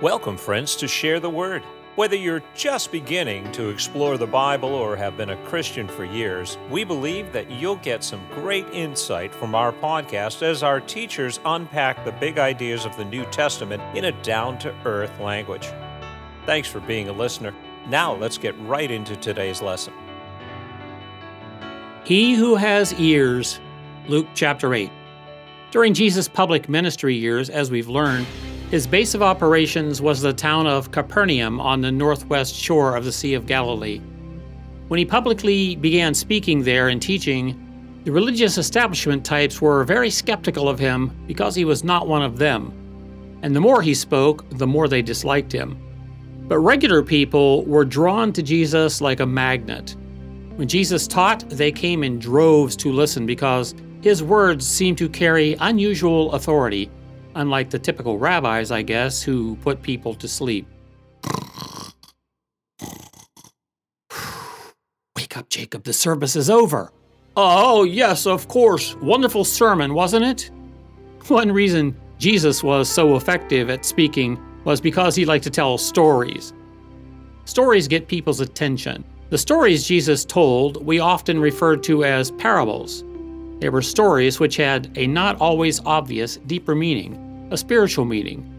Welcome, friends, to Share the Word. Whether you're just beginning to explore the Bible or have been a Christian for years, we believe that you'll get some great insight from our podcast as our teachers unpack the big ideas of the New Testament in a down to earth language. Thanks for being a listener. Now let's get right into today's lesson. He who has ears, Luke chapter 8. During Jesus' public ministry years, as we've learned, his base of operations was the town of Capernaum on the northwest shore of the Sea of Galilee. When he publicly began speaking there and teaching, the religious establishment types were very skeptical of him because he was not one of them. And the more he spoke, the more they disliked him. But regular people were drawn to Jesus like a magnet. When Jesus taught, they came in droves to listen because his words seemed to carry unusual authority unlike the typical rabbis, I guess, who put people to sleep. Wake up, Jacob, the service is over. Oh, yes, of course. Wonderful sermon, wasn't it? One reason Jesus was so effective at speaking was because he liked to tell stories. Stories get people's attention. The stories Jesus told we often referred to as parables. They were stories which had a not always obvious, deeper meaning a spiritual meaning.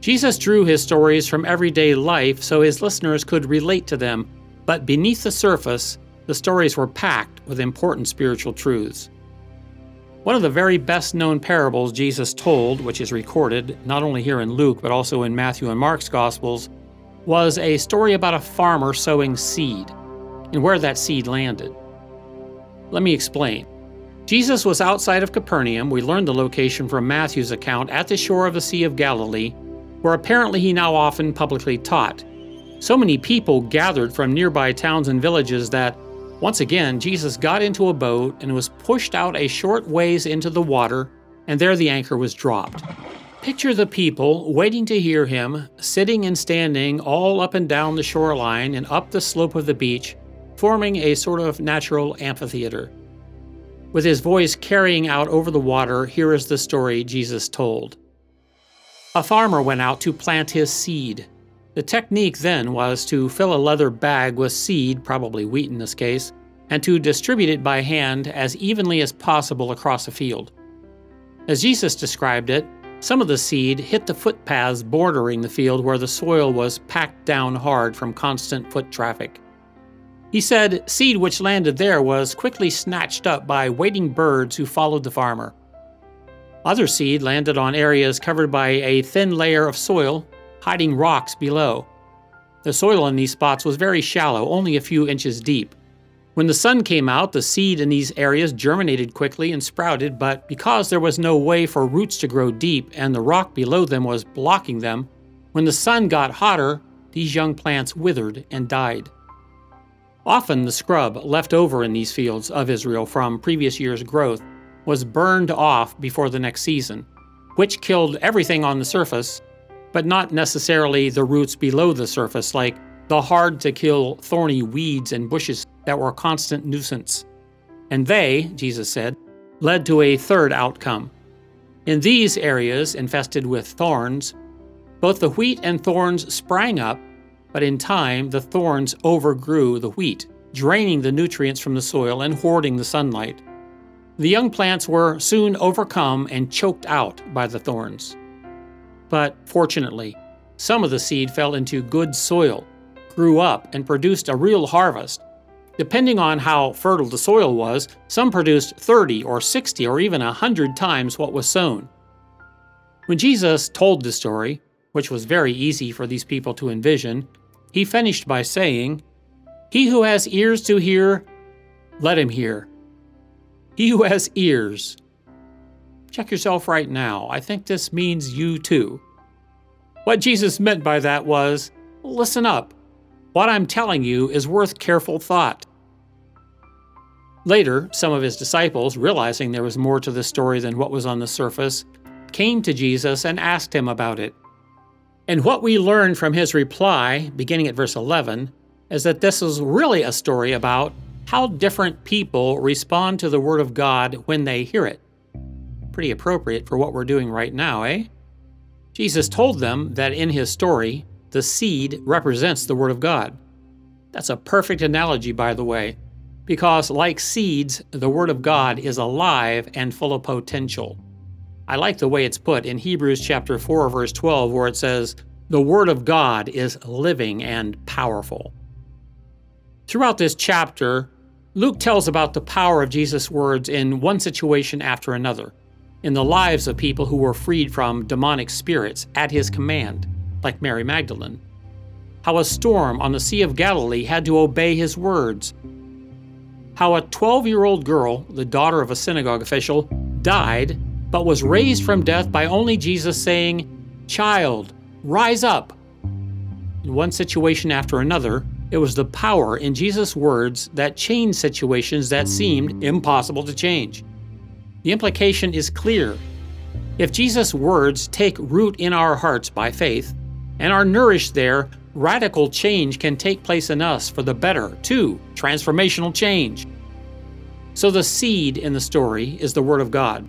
Jesus drew his stories from everyday life so his listeners could relate to them, but beneath the surface, the stories were packed with important spiritual truths. One of the very best known parables Jesus told, which is recorded not only here in Luke but also in Matthew and Mark's Gospels, was a story about a farmer sowing seed and where that seed landed. Let me explain. Jesus was outside of Capernaum. We learned the location from Matthew's account at the shore of the Sea of Galilee, where apparently he now often publicly taught. So many people gathered from nearby towns and villages that, once again, Jesus got into a boat and was pushed out a short ways into the water, and there the anchor was dropped. Picture the people waiting to hear him, sitting and standing all up and down the shoreline and up the slope of the beach, forming a sort of natural amphitheater. With his voice carrying out over the water, here is the story Jesus told. A farmer went out to plant his seed. The technique then was to fill a leather bag with seed, probably wheat in this case, and to distribute it by hand as evenly as possible across a field. As Jesus described it, some of the seed hit the footpaths bordering the field where the soil was packed down hard from constant foot traffic. He said seed which landed there was quickly snatched up by waiting birds who followed the farmer. Other seed landed on areas covered by a thin layer of soil, hiding rocks below. The soil in these spots was very shallow, only a few inches deep. When the sun came out, the seed in these areas germinated quickly and sprouted, but because there was no way for roots to grow deep and the rock below them was blocking them, when the sun got hotter, these young plants withered and died. Often the scrub left over in these fields of Israel from previous year's growth was burned off before the next season, which killed everything on the surface, but not necessarily the roots below the surface, like the hard to kill thorny weeds and bushes that were a constant nuisance. And they, Jesus said, led to a third outcome. In these areas infested with thorns, both the wheat and thorns sprang up but in time, the thorns overgrew the wheat, draining the nutrients from the soil and hoarding the sunlight. The young plants were soon overcome and choked out by the thorns. But fortunately, some of the seed fell into good soil, grew up, and produced a real harvest. Depending on how fertile the soil was, some produced 30 or 60 or even 100 times what was sown. When Jesus told the story, which was very easy for these people to envision, he finished by saying, He who has ears to hear, let him hear. He who has ears. Check yourself right now. I think this means you too. What Jesus meant by that was listen up. What I'm telling you is worth careful thought. Later, some of his disciples, realizing there was more to the story than what was on the surface, came to Jesus and asked him about it. And what we learn from his reply, beginning at verse 11, is that this is really a story about how different people respond to the Word of God when they hear it. Pretty appropriate for what we're doing right now, eh? Jesus told them that in his story, the seed represents the Word of God. That's a perfect analogy, by the way, because like seeds, the Word of God is alive and full of potential. I like the way it's put in Hebrews chapter 4 verse 12 where it says, "The word of God is living and powerful." Throughout this chapter, Luke tells about the power of Jesus' words in one situation after another, in the lives of people who were freed from demonic spirits at his command, like Mary Magdalene. How a storm on the Sea of Galilee had to obey his words. How a 12 year old girl, the daughter of a synagogue official, died but was raised from death by only Jesus saying, Child, rise up. In one situation after another, it was the power in Jesus' words that changed situations that seemed impossible to change. The implication is clear. If Jesus' words take root in our hearts by faith and are nourished there, radical change can take place in us for the better, too, transformational change. So the seed in the story is the Word of God.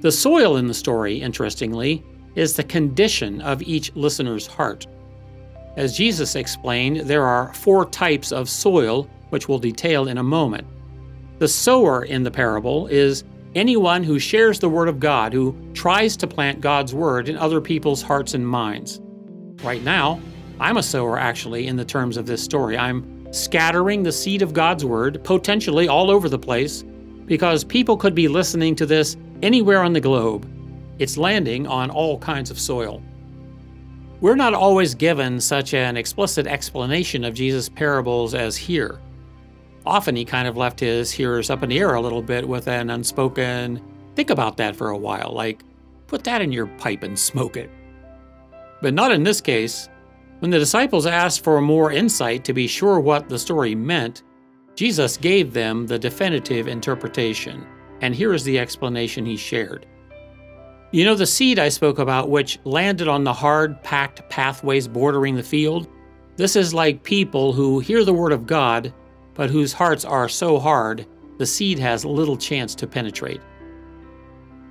The soil in the story, interestingly, is the condition of each listener's heart. As Jesus explained, there are four types of soil, which we'll detail in a moment. The sower in the parable is anyone who shares the Word of God, who tries to plant God's Word in other people's hearts and minds. Right now, I'm a sower actually in the terms of this story. I'm scattering the seed of God's Word, potentially all over the place, because people could be listening to this anywhere on the globe. It's landing on all kinds of soil. We're not always given such an explicit explanation of Jesus' parables as here. Often he kind of left his hearers up in the air a little bit with an unspoken, think about that for a while, like, put that in your pipe and smoke it. But not in this case. When the disciples asked for more insight to be sure what the story meant, Jesus gave them the definitive interpretation. And here is the explanation he shared. You know the seed I spoke about, which landed on the hard, packed pathways bordering the field? This is like people who hear the word of God, but whose hearts are so hard, the seed has little chance to penetrate.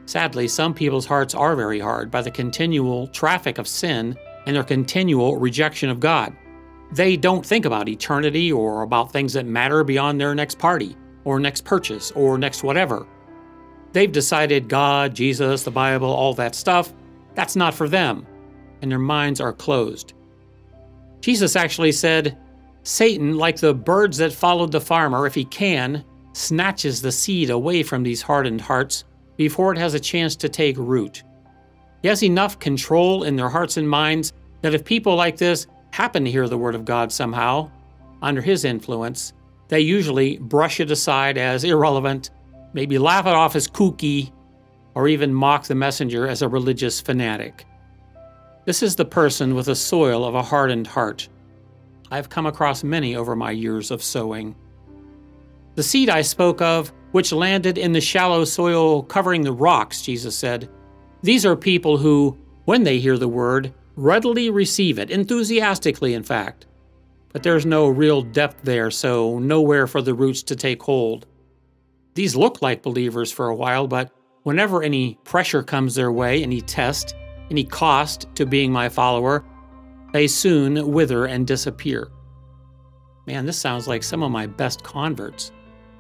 Sadly, some people's hearts are very hard by the continual traffic of sin and their continual rejection of God. They don't think about eternity or about things that matter beyond their next party, or next purchase, or next whatever. They've decided God, Jesus, the Bible, all that stuff, that's not for them, and their minds are closed. Jesus actually said, Satan, like the birds that followed the farmer, if he can, snatches the seed away from these hardened hearts before it has a chance to take root. He has enough control in their hearts and minds that if people like this happen to hear the Word of God somehow, under his influence, they usually brush it aside as irrelevant maybe laugh it off as kooky, or even mock the messenger as a religious fanatic. This is the person with the soil of a hardened heart. I've come across many over my years of sowing. The seed I spoke of, which landed in the shallow soil covering the rocks, Jesus said, these are people who, when they hear the word, readily receive it, enthusiastically, in fact. But there's no real depth there, so nowhere for the roots to take hold. These look like believers for a while, but whenever any pressure comes their way, any test, any cost to being my follower, they soon wither and disappear. Man, this sounds like some of my best converts.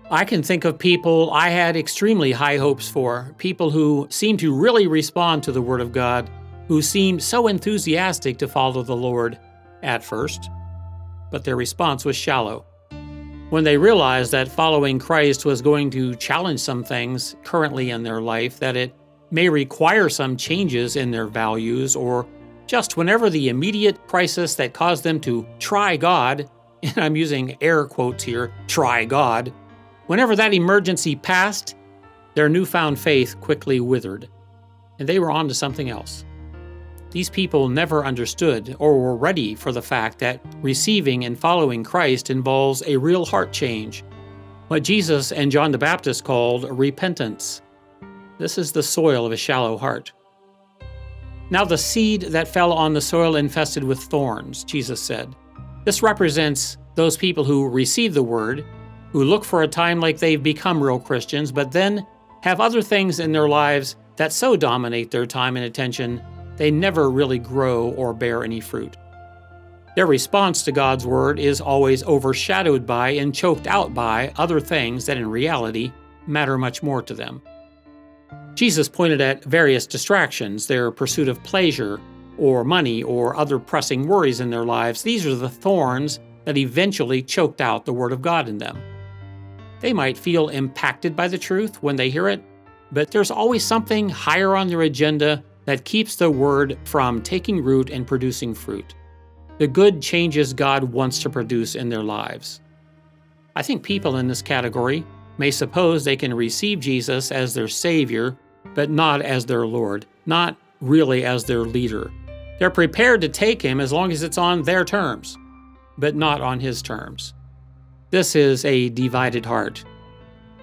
I can think of people I had extremely high hopes for, people who seemed to really respond to the Word of God, who seemed so enthusiastic to follow the Lord at first, but their response was shallow. When they realized that following Christ was going to challenge some things currently in their life, that it may require some changes in their values, or just whenever the immediate crisis that caused them to try God, and I'm using air quotes here, try God, whenever that emergency passed, their newfound faith quickly withered, and they were on to something else. These people never understood or were ready for the fact that receiving and following Christ involves a real heart change, what Jesus and John the Baptist called repentance. This is the soil of a shallow heart. Now, the seed that fell on the soil infested with thorns, Jesus said. This represents those people who receive the word, who look for a time like they've become real Christians, but then have other things in their lives that so dominate their time and attention they never really grow or bear any fruit. Their response to God's Word is always overshadowed by and choked out by other things that in reality matter much more to them. Jesus pointed at various distractions, their pursuit of pleasure, or money, or other pressing worries in their lives. These are the thorns that eventually choked out the Word of God in them. They might feel impacted by the truth when they hear it, but there's always something higher on their agenda that keeps the Word from taking root and producing fruit the good changes God wants to produce in their lives. I think people in this category may suppose they can receive Jesus as their Savior, but not as their Lord, not really as their leader. They're prepared to take Him as long as it's on their terms, but not on His terms. This is a divided heart,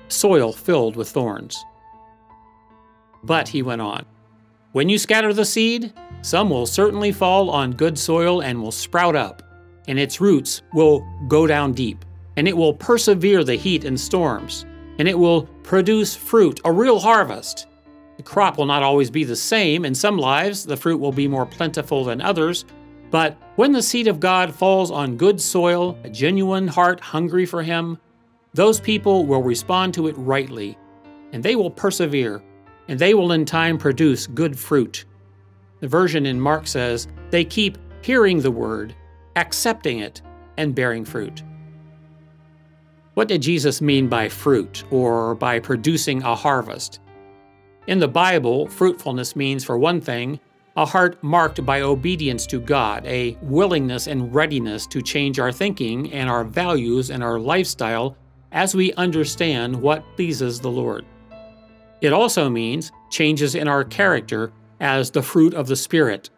soil filled with thorns. But, he went on, when you scatter the seed, some will certainly fall on good soil and will sprout up, and its roots will go down deep, and it will persevere the heat and storms, and it will produce fruit, a real harvest. The crop will not always be the same. In some lives, the fruit will be more plentiful than others. But when the seed of God falls on good soil, a genuine heart hungry for Him, those people will respond to it rightly, and they will persevere and they will in time produce good fruit. The version in Mark says, they keep hearing the word, accepting it, and bearing fruit. What did Jesus mean by fruit or by producing a harvest? In the Bible, fruitfulness means, for one thing, a heart marked by obedience to God, a willingness and readiness to change our thinking and our values and our lifestyle as we understand what pleases the Lord. It also means changes in our character as the fruit of the Spirit.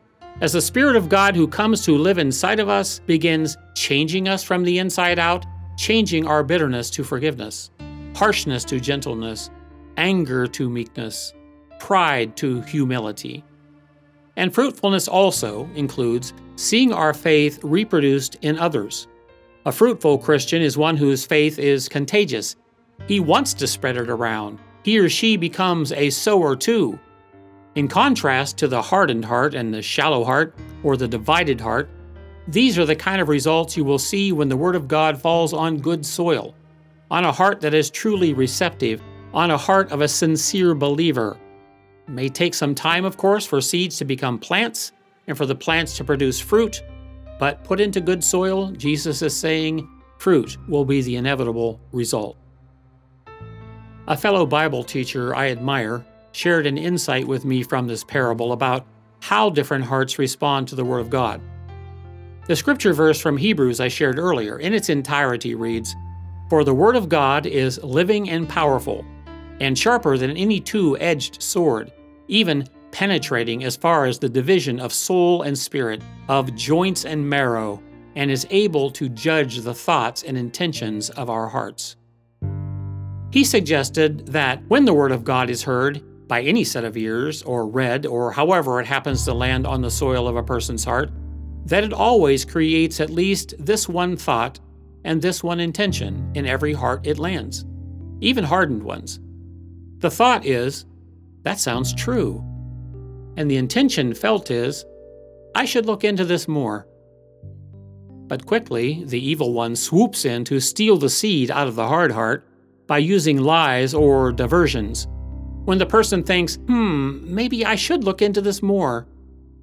As the Spirit of God who comes to live inside of us begins changing us from the inside out, changing our bitterness to forgiveness, harshness to gentleness, anger to meekness, pride to humility. And fruitfulness also includes seeing our faith reproduced in others. A fruitful Christian is one whose faith is contagious. He wants to spread it around he or she becomes a sower too. In contrast to the hardened heart and the shallow heart, or the divided heart, these are the kind of results you will see when the Word of God falls on good soil, on a heart that is truly receptive, on a heart of a sincere believer. It may take some time, of course, for seeds to become plants and for the plants to produce fruit, but put into good soil, Jesus is saying, fruit will be the inevitable result. A fellow Bible teacher I admire shared an insight with me from this parable about how different hearts respond to the Word of God. The scripture verse from Hebrews I shared earlier, in its entirety, reads For the Word of God is living and powerful, and sharper than any two edged sword, even penetrating as far as the division of soul and spirit, of joints and marrow, and is able to judge the thoughts and intentions of our hearts. He suggested that when the Word of God is heard by any set of ears, or read, or however it happens to land on the soil of a person's heart, that it always creates at least this one thought and this one intention in every heart it lands, even hardened ones. The thought is, that sounds true. And the intention felt is, I should look into this more. But quickly, the evil one swoops in to steal the seed out of the hard heart by using lies or diversions. When the person thinks, hmm, maybe I should look into this more,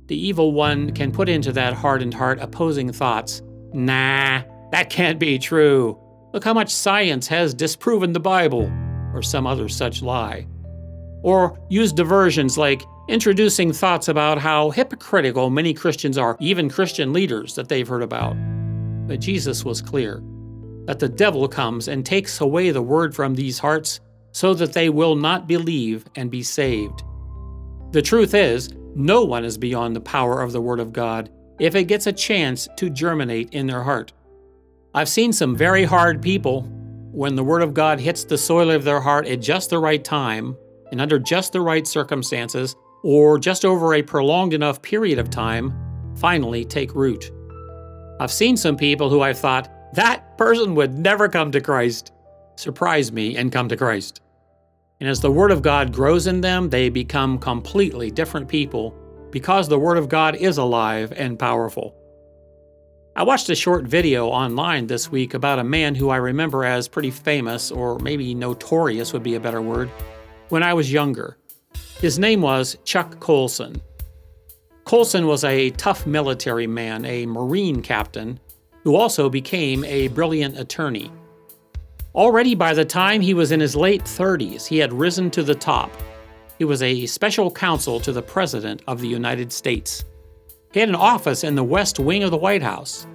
the evil one can put into that hardened heart opposing thoughts. Nah, that can't be true. Look how much science has disproven the Bible, or some other such lie. Or use diversions like introducing thoughts about how hypocritical many Christians are, even Christian leaders that they've heard about. But Jesus was clear that the devil comes and takes away the word from these hearts so that they will not believe and be saved. The truth is, no one is beyond the power of the Word of God if it gets a chance to germinate in their heart. I've seen some very hard people, when the Word of God hits the soil of their heart at just the right time and under just the right circumstances, or just over a prolonged enough period of time, finally take root. I've seen some people who I've thought, that person would never come to Christ. Surprise me and come to Christ. And as the Word of God grows in them, they become completely different people because the Word of God is alive and powerful. I watched a short video online this week about a man who I remember as pretty famous, or maybe notorious would be a better word, when I was younger. His name was Chuck Colson. Colson was a tough military man, a Marine captain, who also became a brilliant attorney. Already by the time he was in his late 30s, he had risen to the top. He was a special counsel to the President of the United States. He had an office in the West Wing of the White House.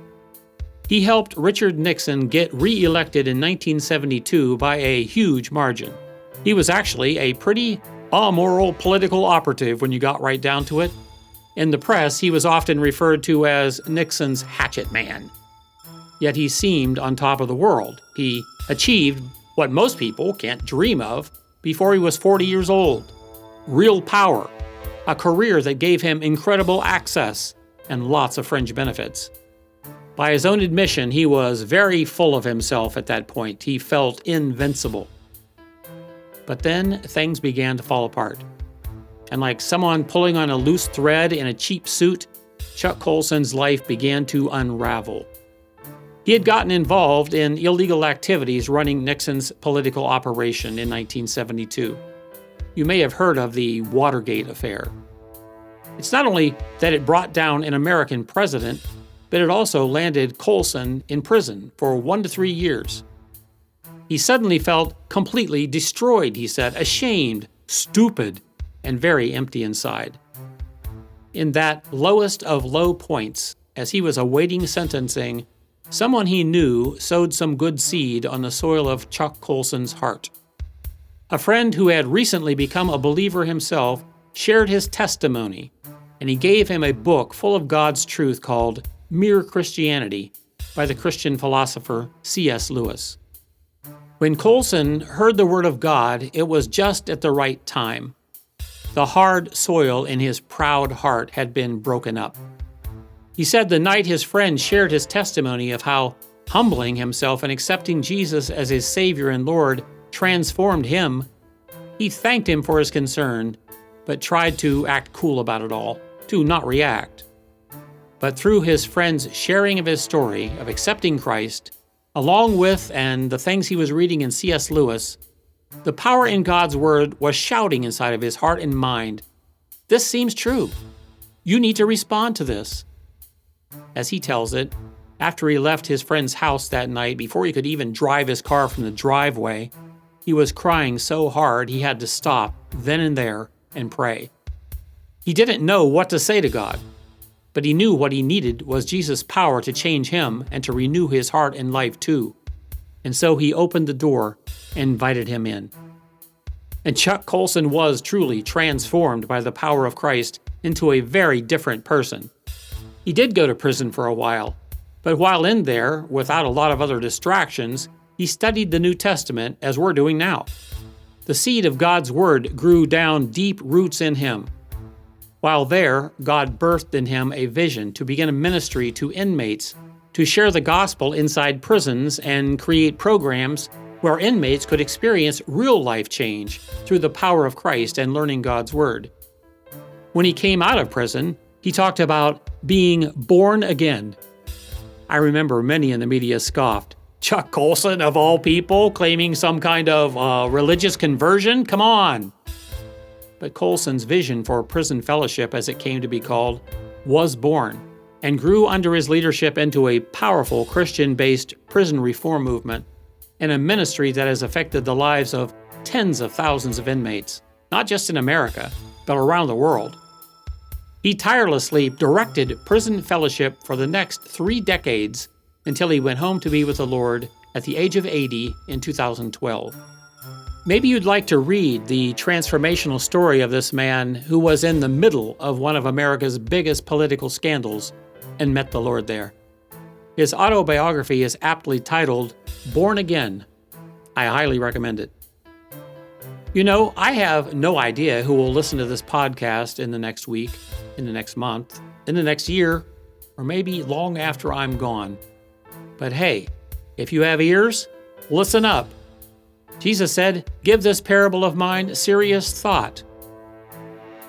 He helped Richard Nixon get re elected in 1972 by a huge margin. He was actually a pretty amoral political operative when you got right down to it. In the press, he was often referred to as Nixon's hatchet man. Yet he seemed on top of the world. He achieved what most people can't dream of before he was 40 years old real power, a career that gave him incredible access and lots of fringe benefits. By his own admission, he was very full of himself at that point. He felt invincible. But then things began to fall apart. And like someone pulling on a loose thread in a cheap suit, Chuck Colson's life began to unravel. He had gotten involved in illegal activities running Nixon's political operation in 1972. You may have heard of the Watergate affair. It's not only that it brought down an American president, but it also landed Colson in prison for one to three years. He suddenly felt completely destroyed, he said, ashamed, stupid, and very empty inside. In that lowest of low points, as he was awaiting sentencing, someone he knew sowed some good seed on the soil of Chuck Colson's heart. A friend who had recently become a believer himself shared his testimony, and he gave him a book full of God's truth called Mere Christianity by the Christian philosopher C.S. Lewis. When Colson heard the Word of God, it was just at the right time. The hard soil in his proud heart had been broken up. He said the night his friend shared his testimony of how humbling himself and accepting Jesus as his Savior and Lord transformed him. He thanked him for his concern, but tried to act cool about it all, to not react. But through his friend's sharing of his story of accepting Christ, along with and the things he was reading in C.S. Lewis, the power in God's Word was shouting inside of his heart and mind This seems true. You need to respond to this. As he tells it, after he left his friend's house that night, before he could even drive his car from the driveway, he was crying so hard he had to stop then and there and pray. He didn't know what to say to God, but he knew what he needed was Jesus' power to change him and to renew his heart and life too. And so he opened the door and invited him in. And Chuck Colson was truly transformed by the power of Christ into a very different person. He did go to prison for a while, but while in there, without a lot of other distractions, he studied the New Testament as we're doing now. The seed of God's Word grew down deep roots in him. While there, God birthed in him a vision to begin a ministry to inmates, to share the gospel inside prisons and create programs where inmates could experience real life change through the power of Christ and learning God's Word. When he came out of prison, he talked about being born again. I remember many in the media scoffed. Chuck Colson, of all people, claiming some kind of uh, religious conversion? Come on! But Colson's vision for prison fellowship, as it came to be called, was born and grew under his leadership into a powerful Christian based prison reform movement and a ministry that has affected the lives of tens of thousands of inmates, not just in America, but around the world. He tirelessly directed prison fellowship for the next three decades until he went home to be with the Lord at the age of 80 in 2012. Maybe you'd like to read the transformational story of this man who was in the middle of one of America's biggest political scandals and met the Lord there. His autobiography is aptly titled Born Again. I highly recommend it. You know, I have no idea who will listen to this podcast in the next week, in the next month, in the next year, or maybe long after I'm gone. But hey, if you have ears, listen up. Jesus said, Give this parable of mine serious thought.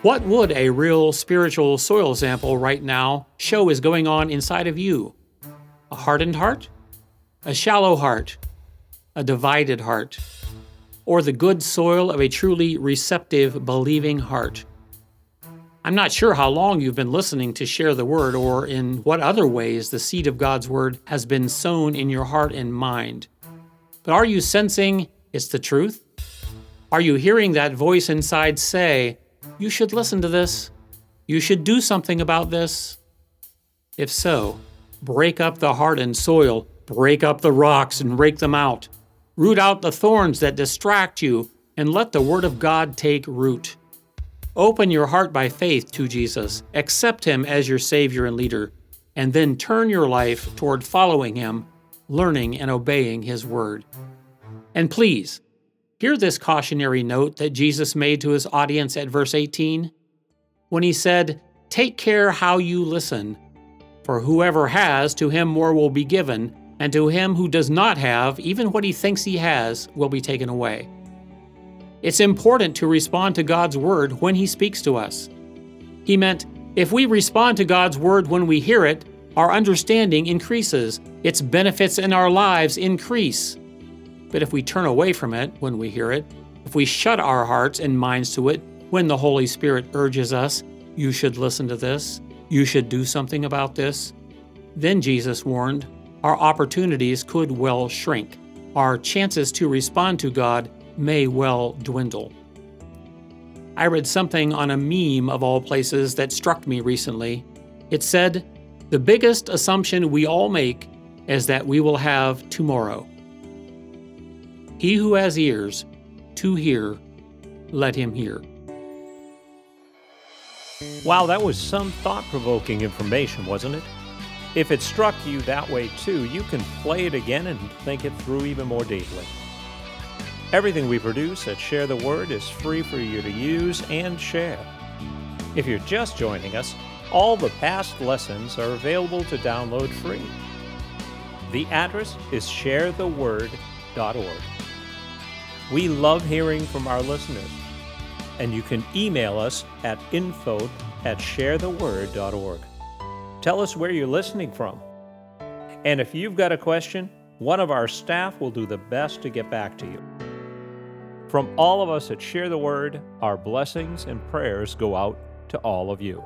What would a real spiritual soil sample right now show is going on inside of you? A hardened heart? A shallow heart? A divided heart? Or the good soil of a truly receptive, believing heart? I'm not sure how long you've been listening to share the word or in what other ways the seed of God's word has been sown in your heart and mind. But are you sensing it's the truth? Are you hearing that voice inside say, You should listen to this? You should do something about this? If so, break up the hardened soil, break up the rocks and rake them out. Root out the thorns that distract you, and let the Word of God take root. Open your heart by faith to Jesus, accept Him as your Savior and leader, and then turn your life toward following Him, learning and obeying His Word. And please, Hear this cautionary note that Jesus made to his audience at verse 18 when he said, Take care how you listen, for whoever has, to him more will be given, and to him who does not have, even what he thinks he has, will be taken away. It's important to respond to God's word when he speaks to us. He meant, if we respond to God's word when we hear it, our understanding increases, its benefits in our lives increase. But if we turn away from it when we hear it, if we shut our hearts and minds to it when the Holy Spirit urges us, you should listen to this, you should do something about this, then Jesus warned, our opportunities could well shrink. Our chances to respond to God may well dwindle. I read something on a meme of all places that struck me recently. It said, The biggest assumption we all make is that we will have tomorrow. He who has ears to hear, let him hear. Wow, that was some thought provoking information, wasn't it? If it struck you that way too, you can play it again and think it through even more deeply. Everything we produce at Share the Word is free for you to use and share. If you're just joining us, all the past lessons are available to download free. The address is sharetheword.org. We love hearing from our listeners, and you can email us at info at sharetheword.org. Tell us where you're listening from. And if you've got a question, one of our staff will do the best to get back to you. From all of us at Share the Word, our blessings and prayers go out to all of you.